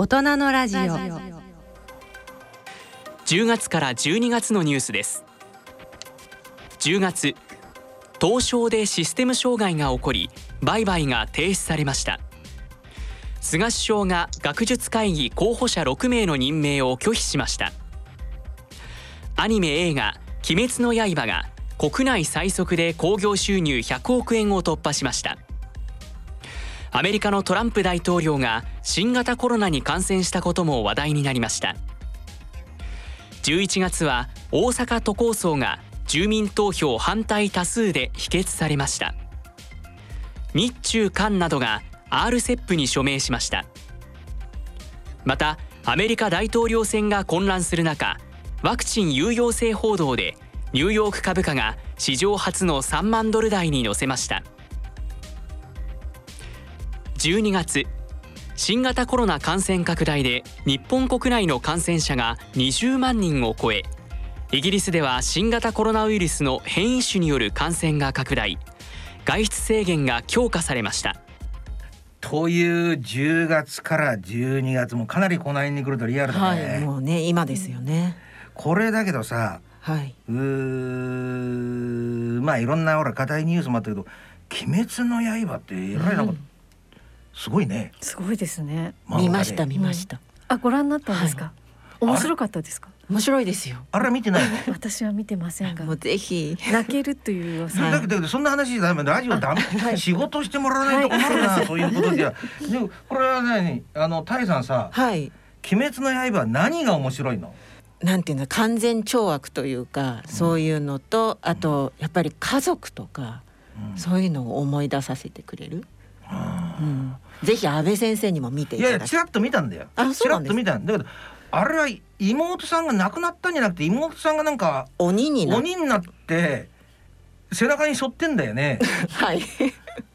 大人のラジオ。10月から12月のニュースです。10月東証でシステム障害が起こり売買が停止されました。菅首相が学術会議候補者6名の任命を拒否しました。アニメ映画鬼滅の刃が国内最速で興行収入100億円を突破しました。アメリカのトランプ大統領が新型コロナに感染したことも話題になりました。11月は大阪都構想が住民投票反対多数で否決されました。日中韓などが RCEP に署名しました。またアメリカ大統領選が混乱する中ワクチン有用性報道でニューヨーク株価が史上初の3万ドル台に乗せました。12月。新型コロナ感染拡大で日本国内の感染者が20万人を超えイギリスでは新型コロナウイルスの変異種による感染が拡大。外出制限が強化されました。という10月から12月もかなりこの辺に来るとリアルだね、はい、もうね今ですよね。これだけどさはい、うーまあいろんなほら課題ニュースもあったけど「鬼滅の刃」ってえらいなんか、すごいね。すごいですね。見ました見ました、あ、ご覧になったんですか？面白かったですか？面白いですよ。あれ見てないの？私は見てませんが。もう、ぜひ。泣けるという噂。だけどそんな話じゃダメ。ラジオダメ、仕事してもらわないと困るな、そういうことじゃ。でもこれは何？あのタイさんさはい「鬼滅の刃」何が面白いの？なんていうの完全懲悪というか、そういうのとあとやっぱり家族とか、うん。そういうのを思い出させてくれる、うん、ぜひ安倍先生にも見ていいただきやいやちらっと見たんだよ。あそうなんです。ちらっと見たんだ。けどあれは妹さんが亡くなったんじゃなくて妹さんがなんか鬼にな鬼になって背中に背負ってんだよね。はい。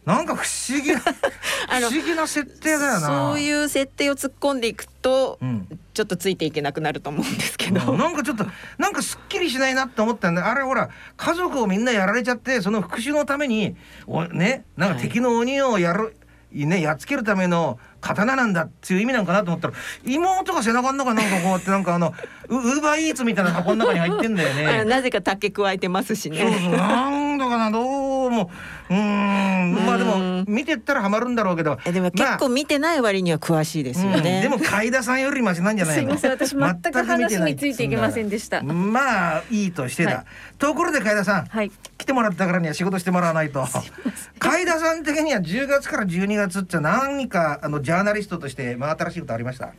なんか不思議な 不思議な設定だよな。そういう設定を突っ込んでいくと、うん。ちょっとついていけなくなると思うんですけど、うん。なんかちょっとなんかすっきりしないなって思ったんだ。あれほら家族をみんなやられちゃってその復讐のためにおねなんか敵の鬼をやる、ねやっつけるための刀なんだっていう意味なんかなと思ったら妹が背中の中なんかこうやってなんかあのウウーバーイーツみたいな箱の中に入ってんだよね。なぜか竹加えてますしそうそうね。なんだかなどうもうーん。まあでも見てったらハマるんだろうけど。えでも結構見てない割には詳しいですよね。うんでも海田さんよりマシなんじゃないの？すいません、私全く話についていけませんでした。まあいいとしてだ、はい。ところで海田さん、はい。来てもらったからには仕事してもらわないと。海田さん的には10月から12月って何かあのジャーナリストとして真新しいことありました？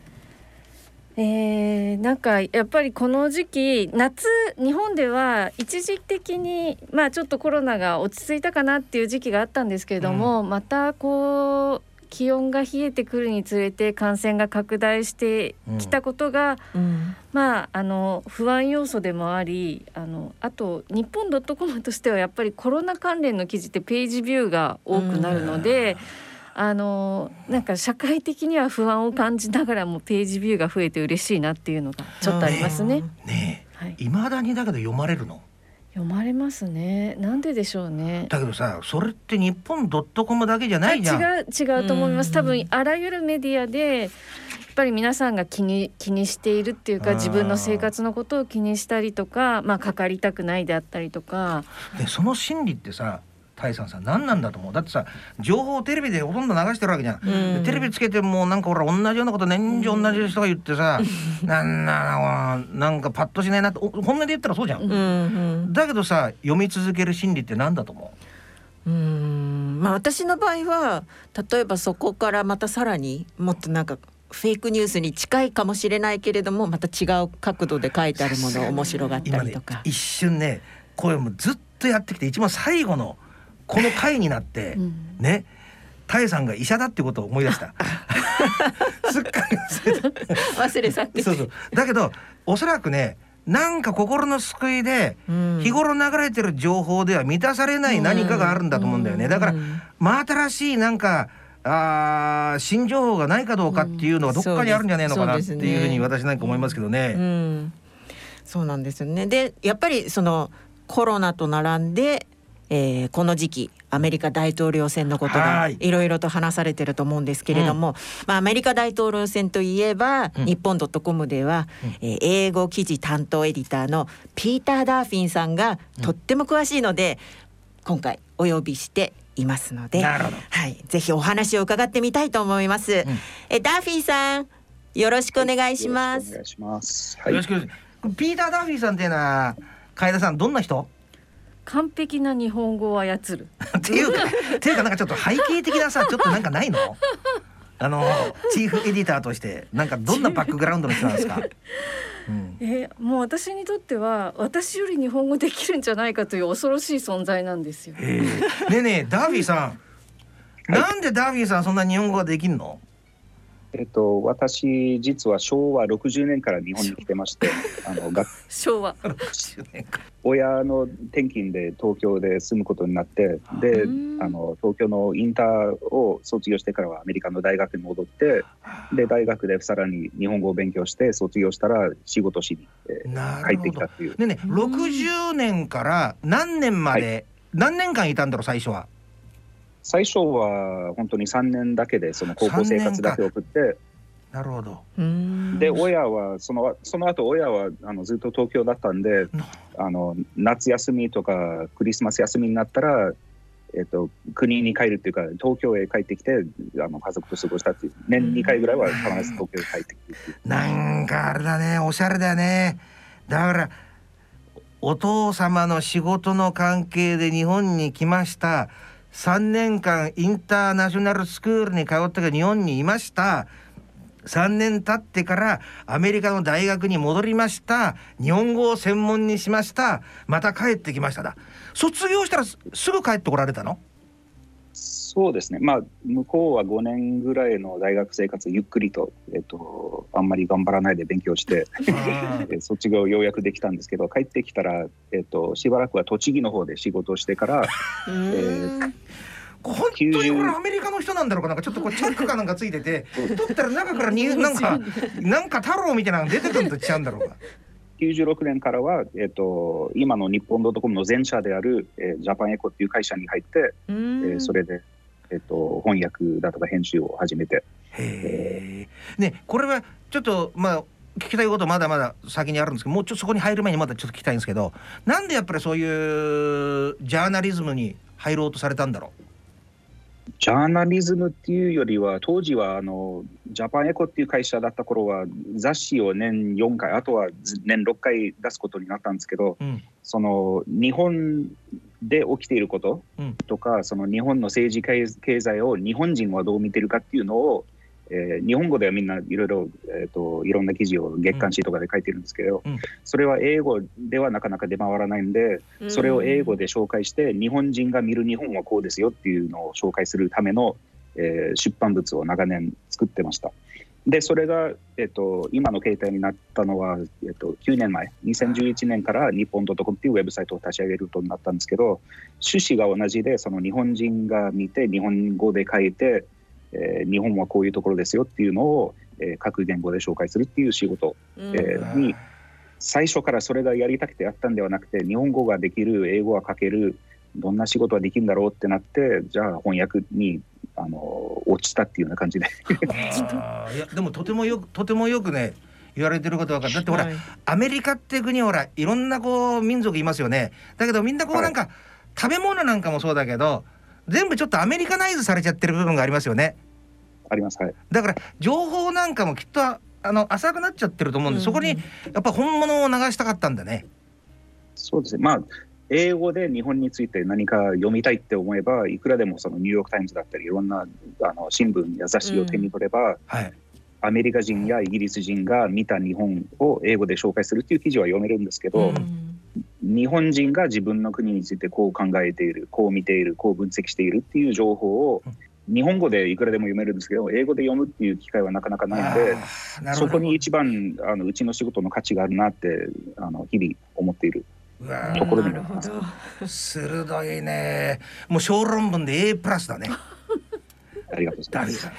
えー、なんかやっぱりこの時期夏日本では一時的にまあちょっとコロナが落ち着いたかなっていう時期があったんですけれども、またこう気温が冷えてくるにつれて感染が拡大してきたことが、うん。まああの不安要素でもありあのあと日本 .com としてはやっぱりコロナ関連の記事ってページビューが多くなるので。あのなんか社会的には不安を感じながらもページビューが増えて嬉しいなっていうのがちょっとありますね。ねはいえ、いまだにだけど読まれるの？読まれますね。なんででしょうね。だけどさそれって日本 .com だけじゃないじゃんあ違う違うと思います。多分あらゆるメディアでやっぱり皆さんが気に気にしているっていうか自分の生活のことを気にしたりとか、まあかかりたくないであったりとか、でその心理ってさタイさんさ何なんだと思う？だってさ情報をテレビでほとんど流してるわけじゃん、うん。でテレビつけてもうなんかほら同じようなこと年中同じ人が言ってさ、なんなのなんかパッとしないなってお本音で言ったらそうじゃん、うんうん。だけどさ読み続ける心理って何だと思う？ん。まあ私の場合は例えばそこからまたさらにもっとなんかフェイクニュースに近いかもしれないけれどもまた違う角度で書いてあるものを面白がったりとか。一瞬ねこれもうずっとやってきて一番最後のこの回になって、うん。ねタイさんが医者だってことを思い出した。すっかり忘れ去って。そうそう。だけどおそらくねなんか心の救いでうん。日頃流れてる情報では満たされない何かがあるんだと思うんだよね。だからうん真新しいなんかあー新情報がないかどうかっていうのがどっかにあるんじゃねえのかなっていうふうに私なんか思いますけどうね。ん、そうなんですよね。でやっぱりそのコロナと並んでえーこの時期アメリカ大統領選のことがはい。いろいろと話されてると思うんですけれども、まあ、アメリカ大統領選といえば、うん。日本 .com では、えー英語記事担当エディターのピーター・ダーフィンさんがとっても詳しいので、今回お呼びしていますので、はい、ぜひお話を伺ってみたいと思います。えダーフィンさんよろしくお願いします。よろしくお願いします。はい。よろし。くお願いします。ピーター・ダーフィーさんっていうのは海田さんどんな人？完璧な日本語を操る。っていうかっていうかなんかちょっと背景的なさ ちょっとなんかないの？あのチーフエディターとしてなんかどんなバックグラウンドの人なんですか、うん、えーもう私にとっては私より日本語できるんじゃないかという恐ろしい存在なんですよ。ねえねえダーフィーさん、なんでダーフィーさんそんな日本語ができんの？えっと私実は昭和60年から日本に来てまして、あの学昭和。60年か。親の転勤で東京で住むことになって、でうん。あの東京のインターを卒業してからはアメリカの大学に戻って、で大学でさらに日本語を勉強して卒業したら仕事しに、えー帰ってきたっていう。ねえねえ60年から何年まで、何年間いたんだろう最初は？最初は本当に3年だけでその高校生活だけ送って。なるほど。うん。で親はそのその後親はあのずっと東京だったんでなあの夏休みとかクリスマス休みになったら、えっと、国に帰るっていうか東京へ帰ってきてあの家族と過ごしたっていう年2回ぐらいは必ず東京へ帰ってくるってなんかあれだねおしゃれだよね。だからお父様の仕事の関係で日本に来ました3年間インターナショナルスクールに通ってから日本にいました。3年経ってからアメリカの大学に戻りました。日本語を専門にしました。また帰ってきましただ。卒業したらすすぐ帰ってこられたの？そうですね。まあ向こうは5年ぐらいの大学生活ゆっくりと、えっと、あんまり頑張らないで勉強して えー卒業ようやくできたんですけど帰ってきたら、えっと、しばらくは栃木の方で仕事をしてから うん。本当にこれアメリカの人なんだろうか？なんかちょっとこうチャックかなんかついてて 取ったら中からになんかなんか太郎みたいなのが出てくるとしちゃうんだろうか。96年からは、えっと、今の日本ドットコムの前社である、えージャパンエコっていう会社に入って、うえん。ーそれで、えっと、翻訳だとか編集を始めてへえ。ねこれはちょっとまあ聞きたいことまだまだ先にあるんですけどもうちょっとそこに入る前にまだちょっと聞きたいんですけどなんでやっぱりそういうジャーナリズムに入ろうとされたんだろジャーナリズムっていうよりは当時はあのジャパンエコっていう会社だった頃は雑誌を年4回あとは年6回出すことになったんですけどう。うんその日本で起きていることうん。とか、その日本の政治経経済を日本人はどう見てるかっていうのを、えー日本語ではみんないろいろ、えー、といろんな記事を月刊誌とかで書いてるんですけど、うん。それは英語ではなかなか出回らないんで、それを英語で紹介して日本人が見る日本はこうですよっていうのを紹介するための、えー出版物を長年作ってました。でそれが、えっと、今の形態になったのは、えっと、9年前2011年から日本 .com っていうウェブサイトを立ち上げることになったんですけど趣旨が同じでその日本人が見て日本語で書いて、えー日本はこういうところですよっていうのを、えー各言語で紹介するっていう仕事うん。えーに最初からそれがやりたくてやったんではなくて日本語ができる英語が書けるどんな仕事ができるんだろうってなってじゃあ翻訳にあの落ちたっていうような感じで。いやでもとてもよくとてもよくね言われてることわかる。だってほら、はい。アメリカって国ほらいろんなこう民族いますよね。だけどみんなこうはい。なんか、食べ物なんかもそうだけど全部ちょっとアメリカナイズされちゃってる部分がありますよね。ありますはい。だから情報なんかもきっとあの浅くなっちゃってると思うんで、うん。そこにやっぱ本物を流したかったんだね。そうですね。まあ英語で日本について何か読みたいって思えばいくらでもそのニューヨーク・タイムズだったりいろんなあの新聞や雑誌を手に取れば、はい。アメリカ人やイギリス人が見た日本を英語で紹介するっていう記事は読めるんですけど、うん。日本人が自分の国についてこう考えているこう見ているこう分析しているっていう情報を日本語でいくらでも読めるんですけど英語で読むっていう機会はなかなかないのでそこに一番あのうちの仕事の価値があるなってあの日々思っているところでなるほど。鋭いね。もう小論文で A プラスだね。ありがとうございます。ダーフィーさん。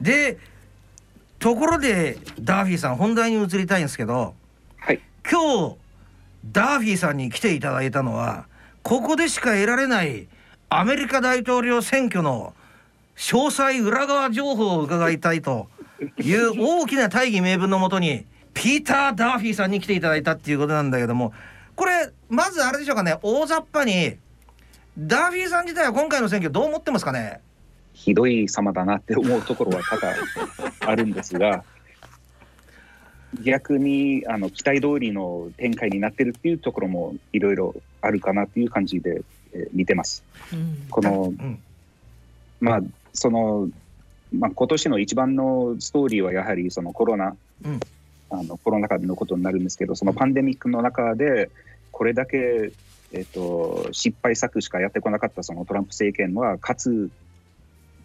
でところでダーフィーさん本題に移りたいんですけどはい、今日ダーフィーさんに来ていただいたのはここでしか得られないアメリカ大統領選挙の詳細裏側情報を伺いたいという大きな大義名分のもとにピーター・ダーフィーさんに来ていただいたっていうことなんだけどもこれまずあれでしょうかね。大雑把にダーフィーさん自体は今回の選挙どう思ってますかね？ひどい様だなって思うところは多々あるんですが逆にあの期待通りの展開になってるっていうところもいろいろあるかなっていう感じで、えー見てます。うん。このうん。まあその、まあ、今年の一番のストーリーはやはりそのコロナ、うん。あのコロナ禍のことになるんですけどそのパンデミックの中でこれだけ、えっと失敗作しかやってこなかったそのトランプ政権は勝つ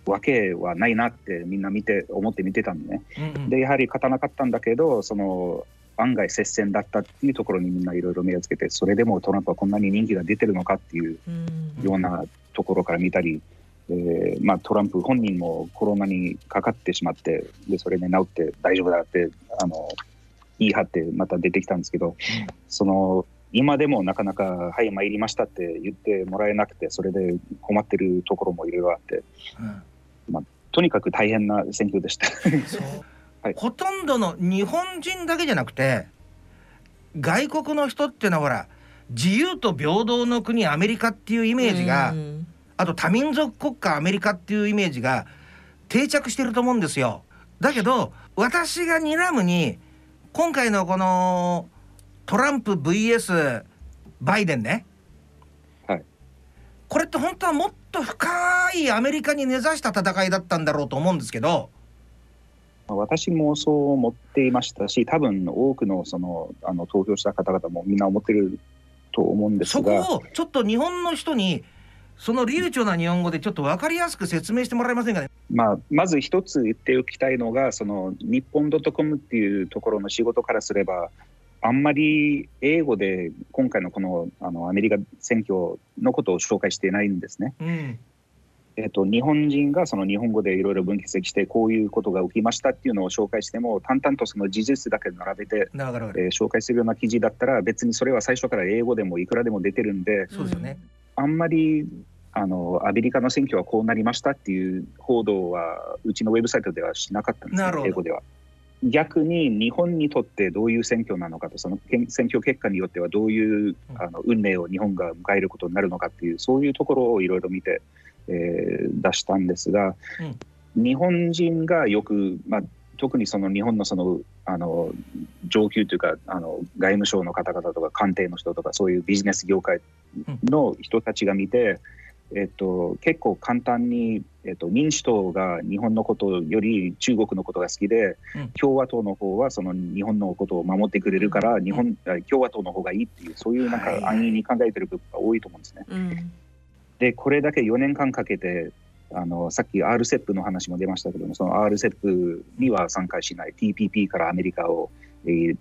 わけはないなってみんな見て思って見てたんでね。うんうん。でやはり勝たなかったんだけどその案外接戦だったっていうところにみんないろいろ目をつけてそれでもトランプはこんなに人気が出てるのかっていううん。ようなところから見たり、えーまあ、トランプ本人もコロナにかかってしまってでそれで治って大丈夫だってあの言い張ってまた出てきたんですけど、その今でもなかなか「はい参りました」って言ってもらえなくてそれで困ってるところもいろいろあって。うん。とにかく大変な選挙でした。はい。ほとんどの日本人だけじゃなくて外国の人っていうのはほら自由と平等の国アメリカっていうイメージが、うん。あと多民族国家アメリカっていうイメージが定着してると思うんですよ。だけど私が睨むに今回のこのトランプ VS バイデンね、はいこれって本当はもっと深いアメリカに根ざした戦いだったんだろうと思うんですけど、私もそう思っていましたし多分多くのそのあの投票した方々もみんな思ってると思うんですそが。こをちょっと日本の人にその流暢な日本語でちょっと分かりやすく説明してもらえませんかね。まあ、まず一つ言っておきたいのが、その日本 .com っていうところの仕事からすれば、あんまり英語で今回のこのあのアメリカ選挙のことを紹介していないんですね。うん、えっと、日本人がその日本語でいろいろ分析して、こういうことが起きましたっていうのを紹介しても、淡々とその事実だけ並べて、えー紹介するような記事だったら、別にそれは最初から英語でもいくらでも出てるんで、そうですよね。あんまりあのアメリカの選挙はこうなりましたっていう報道はうちのウェブサイトではしなかったんですね、英語では。逆に日本にとってどういう選挙なのかと、その選挙結果によってはどういううんあの運命を日本が迎えることになるのかっていう、そういうところをいろいろ見て、えー出したんですが、日本人がよく、まあ、特にその日本のそのあの上級というかあの外務省の方々とか官邸の人とかそういうビジネス業界の人たちが見て、えっと、結構簡単に、えっと、民主党が日本のことより中国のことが好きで、うん。共和党の方はその日本のことを守ってくれるから、日本あ共和党の方がいいっていうそういうなんか安易に考えてる部分が多いと思うんですね。うん。でこれだけ4年間かけてあのさっき RCEP の話も出ましたけどもその RCEP には参加しない TPP からアメリカを、えー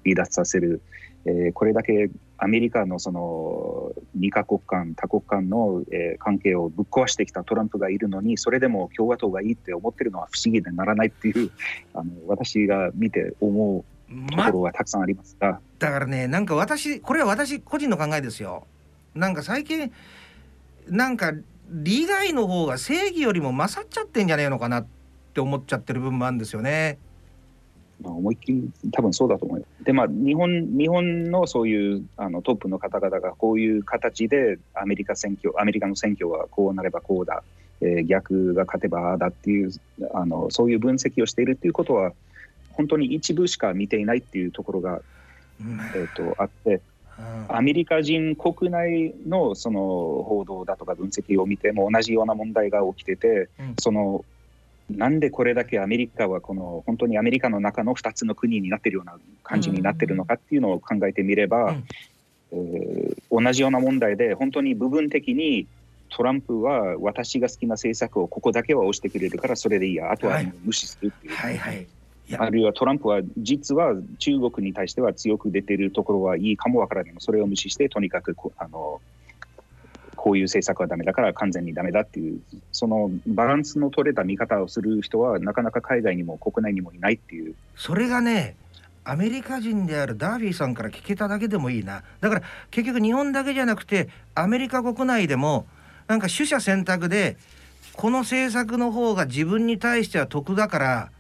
離脱させる、えーこれだけアメリカのその2カ国間多国間の、え関係をぶっ壊してきたトランプがいるのにそれでも共和党がいいって思ってるのは不思議でならないっていうあの私が見て思うところはたくさんありますが、だからねなんか私これは私個人の考えですよ。なんか最近なんか利害の方が正義よりも勝っちゃってんじゃねえのかなって思っちゃってる部分もあるんですよね。まあ、思いっきり多分そうだと思うよ。でまあ日本日本のそういうあのトップの方々がこういう形でアメリカ選挙アメリカの選挙はこうなればこうだ、えー逆が勝てばだっていうあのそういう分析をしているっていうことは本当に一部しか見ていないっていうところが、うん。えー、とあってアメリカ人国内のその報道だとか分析を見ても同じような問題が起きてて、うん。そのなんでこれだけアメリカはこの本当にアメリカの中の2つの国になってるような感じになってるのかっていうのを考えてみれば、うん。えー同じような問題で本当に部分的にトランプは私が好きな政策をここだけは押してくれるからそれでいいやあとは無視するっていう。はい。はい。い。や。あるいはトランプは実は中国に対しては強く出てるところはいいかもわからない。もそれを無視してとにかくこあのこういう政策はダメだから完全にダメだっていうそのバランスの取れた見方をする人はなかなか海外にも国内にもいないっていうそれがねアメリカ人であるダーフィーさんから聞けただけでもいいなだから結局日本だけじゃなくてアメリカ国内でもなんか取捨選択でこの政策の方が自分に対しては得だから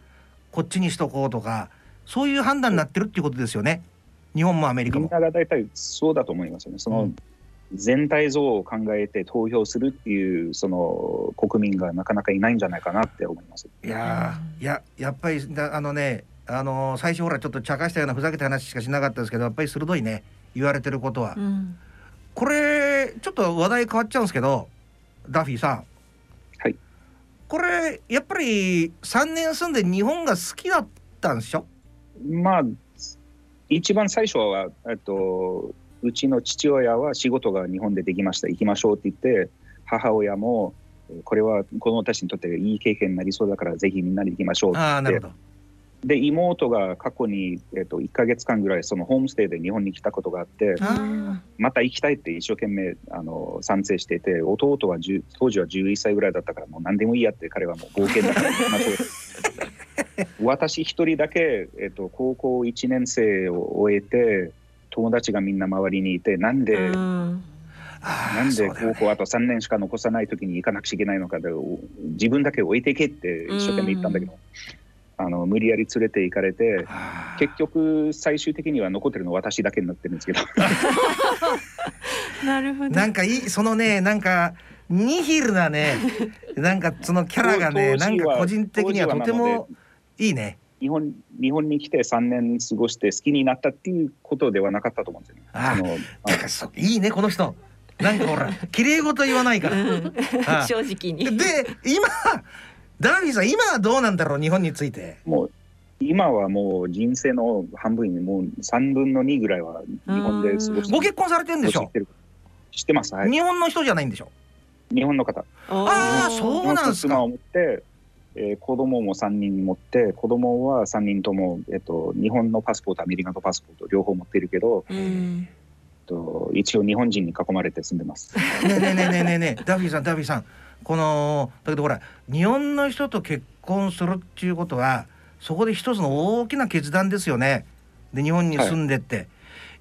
こっちにしとこうとかそういう判断になってるっていうことですよね日本もアメリカも。みんなが大体そうだと思いますよね。その全体像を考えて投票するっていうその国民がなかなかいないんじゃないかなって思います。いやーいややっぱりだあのねあの最初ほらちょっと茶化したようなふざけた話しかしなかったですけどやっぱり鋭いね言われてることは。うんこれちょっと話題変わっちゃうんですけどダフィーさん。はい。これやっぱり3年住んで日本が好きだったんでしょ？まあ一番最初はえっとうちの父親は仕事が日本でできました。行きましょうって言って母親もえこれは子供たちにとっていい経験になりそうだからぜひみんなで行きましょうってああなる言ってほど。で妹が過去に、えっと、1か月間ぐらいそのホームステイで日本に来たことがあってあまた行きたいって一生懸命あの賛成していて弟は10当時は11歳ぐらいだったからもう何でもいいやって彼はもう冒険だから行き ましょう私一人だけ、えっと、高校1年生を終えて友達がみんな周りにいてなんで、うん。なんで高校あと3年しか残さない時に行かなくちゃいけないのかでお自分だけ置いていけって一生懸命言ったんだけど、あの無理やり連れて行かれて結局最終的には残ってるのは私だけになってるんですけど。なるほど。なんかいいそのねなんかニヒルなねなんかそのキャラがねなんか個人的にはとてもいいね。日本日本に来て3年過ごして好きになったっていうことではなかったと思うんですよね。あそのだからそういいねこの人。なんかほら綺麗事言わないから。うん。あ 正直に。で今ダービーさん今はどうなんだろう日本について？もう今はもう人生の半分にもう3分の2ぐらいは日本で過ごしてご結婚されてるんでしょ？知ってる知ってます、はい、日本の人じゃないんでしょ？日本の方。あー。おーそうなんすか。妻を持って、えー子供も3人持って子供は3人とも、えっと、日本のパスポートアメリカのパスポート両方持ってるけど、うん。えっと、一応日本人に囲まれて住んでます。ねえねえねえねえね ダービーさんダービーさん。このだけどほら日本の人と結婚するっていうことはそこで一つの大きな決断ですよね。で日本に住んでって、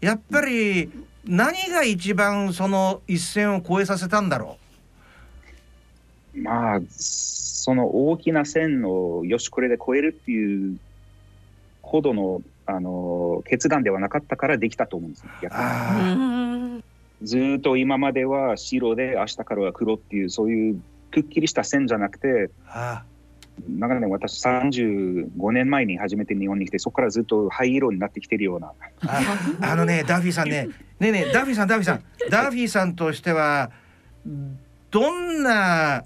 やっぱり何が一番その一線を越えさせたんだろまあその大きな線をよしこれで超えるっていうほどのあの決断ではなかったからできたと思うんですよずーっと今までは白で明日からは黒っていうそういうくっきりした線じゃなくて長年私35年前に初めて日本に来てそこからずっと灰色になってきてるような。ああのねダーフィーさんね。ねえねえダーフィーさんダーフィーさん。ダーフィーさんとしてはどんな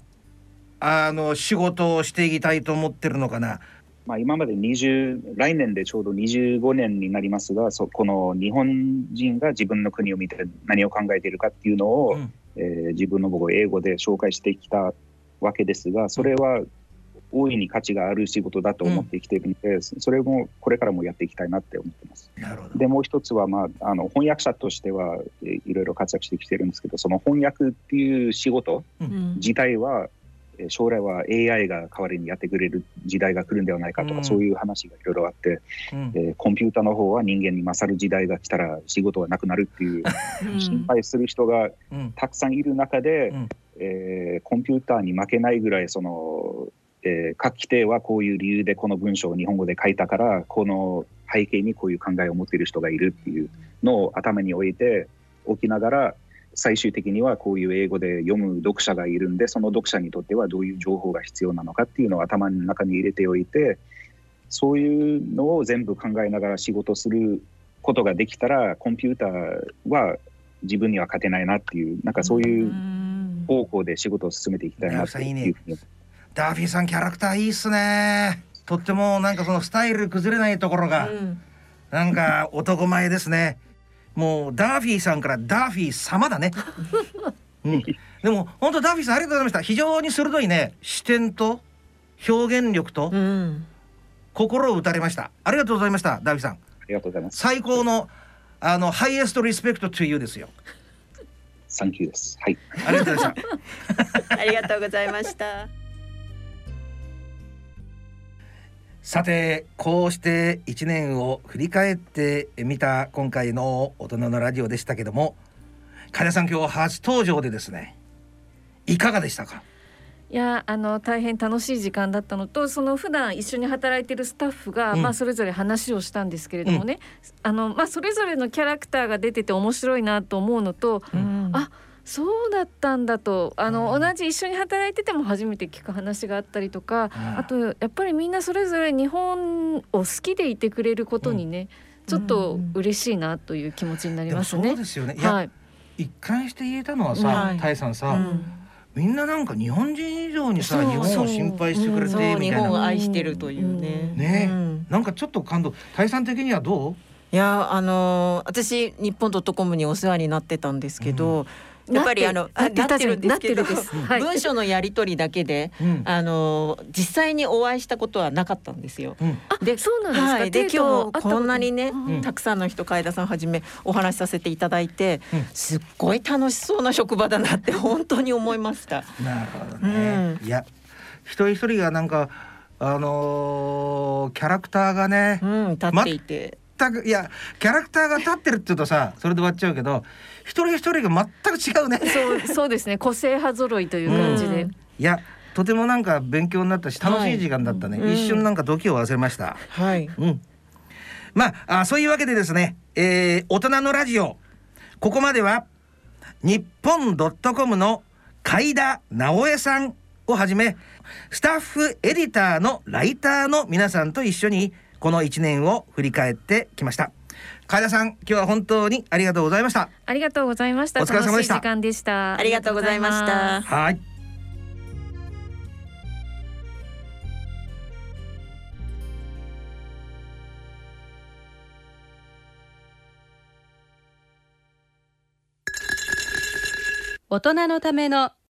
あの仕事をしていきたいと思ってるのかな？まあ、今まで20来年でちょうど25年になりますがそこの日本人が自分の国を見て何を考えているかっていうのを、うんえー自分の僕を英語で紹介してきたわけですがそれは大いに価値がある仕事だと思ってきているので、それもこれからもやっていきたいなって思ってます。なるほど。でもう一つは、まあ、あの翻訳者としては、えーいろいろ活躍してきてるんですけどその翻訳っていう仕事うん自体は、えー将来は AI が代わりにやってくれる時代が来るんではないかとか、うん。そういう話がいろいろあって、うん。えーコンピューターの方は人間に勝る時代が来たら仕事はなくなるっていう うん。心配する人がうん。たくさんいる中で、うん。えーコンピューターに負けないぐらいその、えー各規定はこういう理由でこの文章を日本語で書いたからこの背景にこういう考えを持っている人がいるっていうのを頭に置いておきながら最終的にはこういう英語で読む読者がいるんでその読者にとってはどういう情報が必要なのかっていうのを頭の中に入れておいてそういうのを全部考えながら仕事することができたらコンピューターは自分には勝てないなっていうなんかそういううん方向で仕事を進めていきたいなっていうふうにダーフィーさんキャラクターいいっすね。とってもなんかそのスタイル崩れないところがうんなんか男前ですね。もうダーフィーさんからダーフィー様だね。うん、でも本当ダーフィーさんありがとうございました。非常に鋭いね視点と表現力とうん心を打たれました。ありがとうございましたダーフィーさん。ありがとうございます。最高のあのハイエストリスペクト to you ですよ。サンキューです。はい。ありがとうございました。ありがとうございました。さてこうして1年を振り返ってみた今回の大人のラジオでしたけども金さん今日初登場でですねいかがでしたか？いやあの大変楽しい時間だったのとその普段一緒に働いてるスタッフが、うん。まあそれぞれ話をしたんですけれどもね、あのまあそれぞれのキャラクターが出てて面白いなと思うのとうん。あそうだったんだと。あの、うん。同じ一緒に働いてても初めて聞く話があったりとか、うん。あとやっぱりみんなそれぞれ日本を好きでいてくれることにね、ちょっと嬉しいなという気持ちになりでもそうますね。ですよね。いや、はい、一貫して言えたのはさ、はい。タイさんさ、うん。みんななんか日本人以上にさそう。日本を心配してくれてそう日みたいな、本を愛してるというね。ね。うん。なんかちょっと感動。タイさん的にはどいやあのー私日本ドットコムにお世話になってたんですけど、やっぱりあのなってるんですけどはい。文章のやり取りだけで、う、うん。あのー実際にお会いしたことはなかったんですよ。うん、あでそうなんですか？はい、で今日こんなにね、うん。たくさんの人海田さんはじめお話しさせていただいて、うん。すっごい楽しそうな職場だなって 本当に思いました。なるほどね、ういや一人一人がなんかあのーキャラクターがね、うん、立っていて、全くいやキャラクターが立ってるって言うとさそれで終わっちゃうけど一人一人が全く違うね。そうそうですね。個性派揃いという感じで。うんいやとてもなんか勉強になったし楽しい時間だったね、はい一瞬なんか時を忘れました、はい、うん。まああそういうわけでですね、えー大人のラジオ。ここまでは日本ドットコムの海田直江さんをはじめスタッフエディターのライターの皆さんと一緒にこの1年を振り返ってきました海田さん今日は本当にありがとうございましたありがとうございました。お疲れ様でした時間でした。ありがとうございました。はい大人のための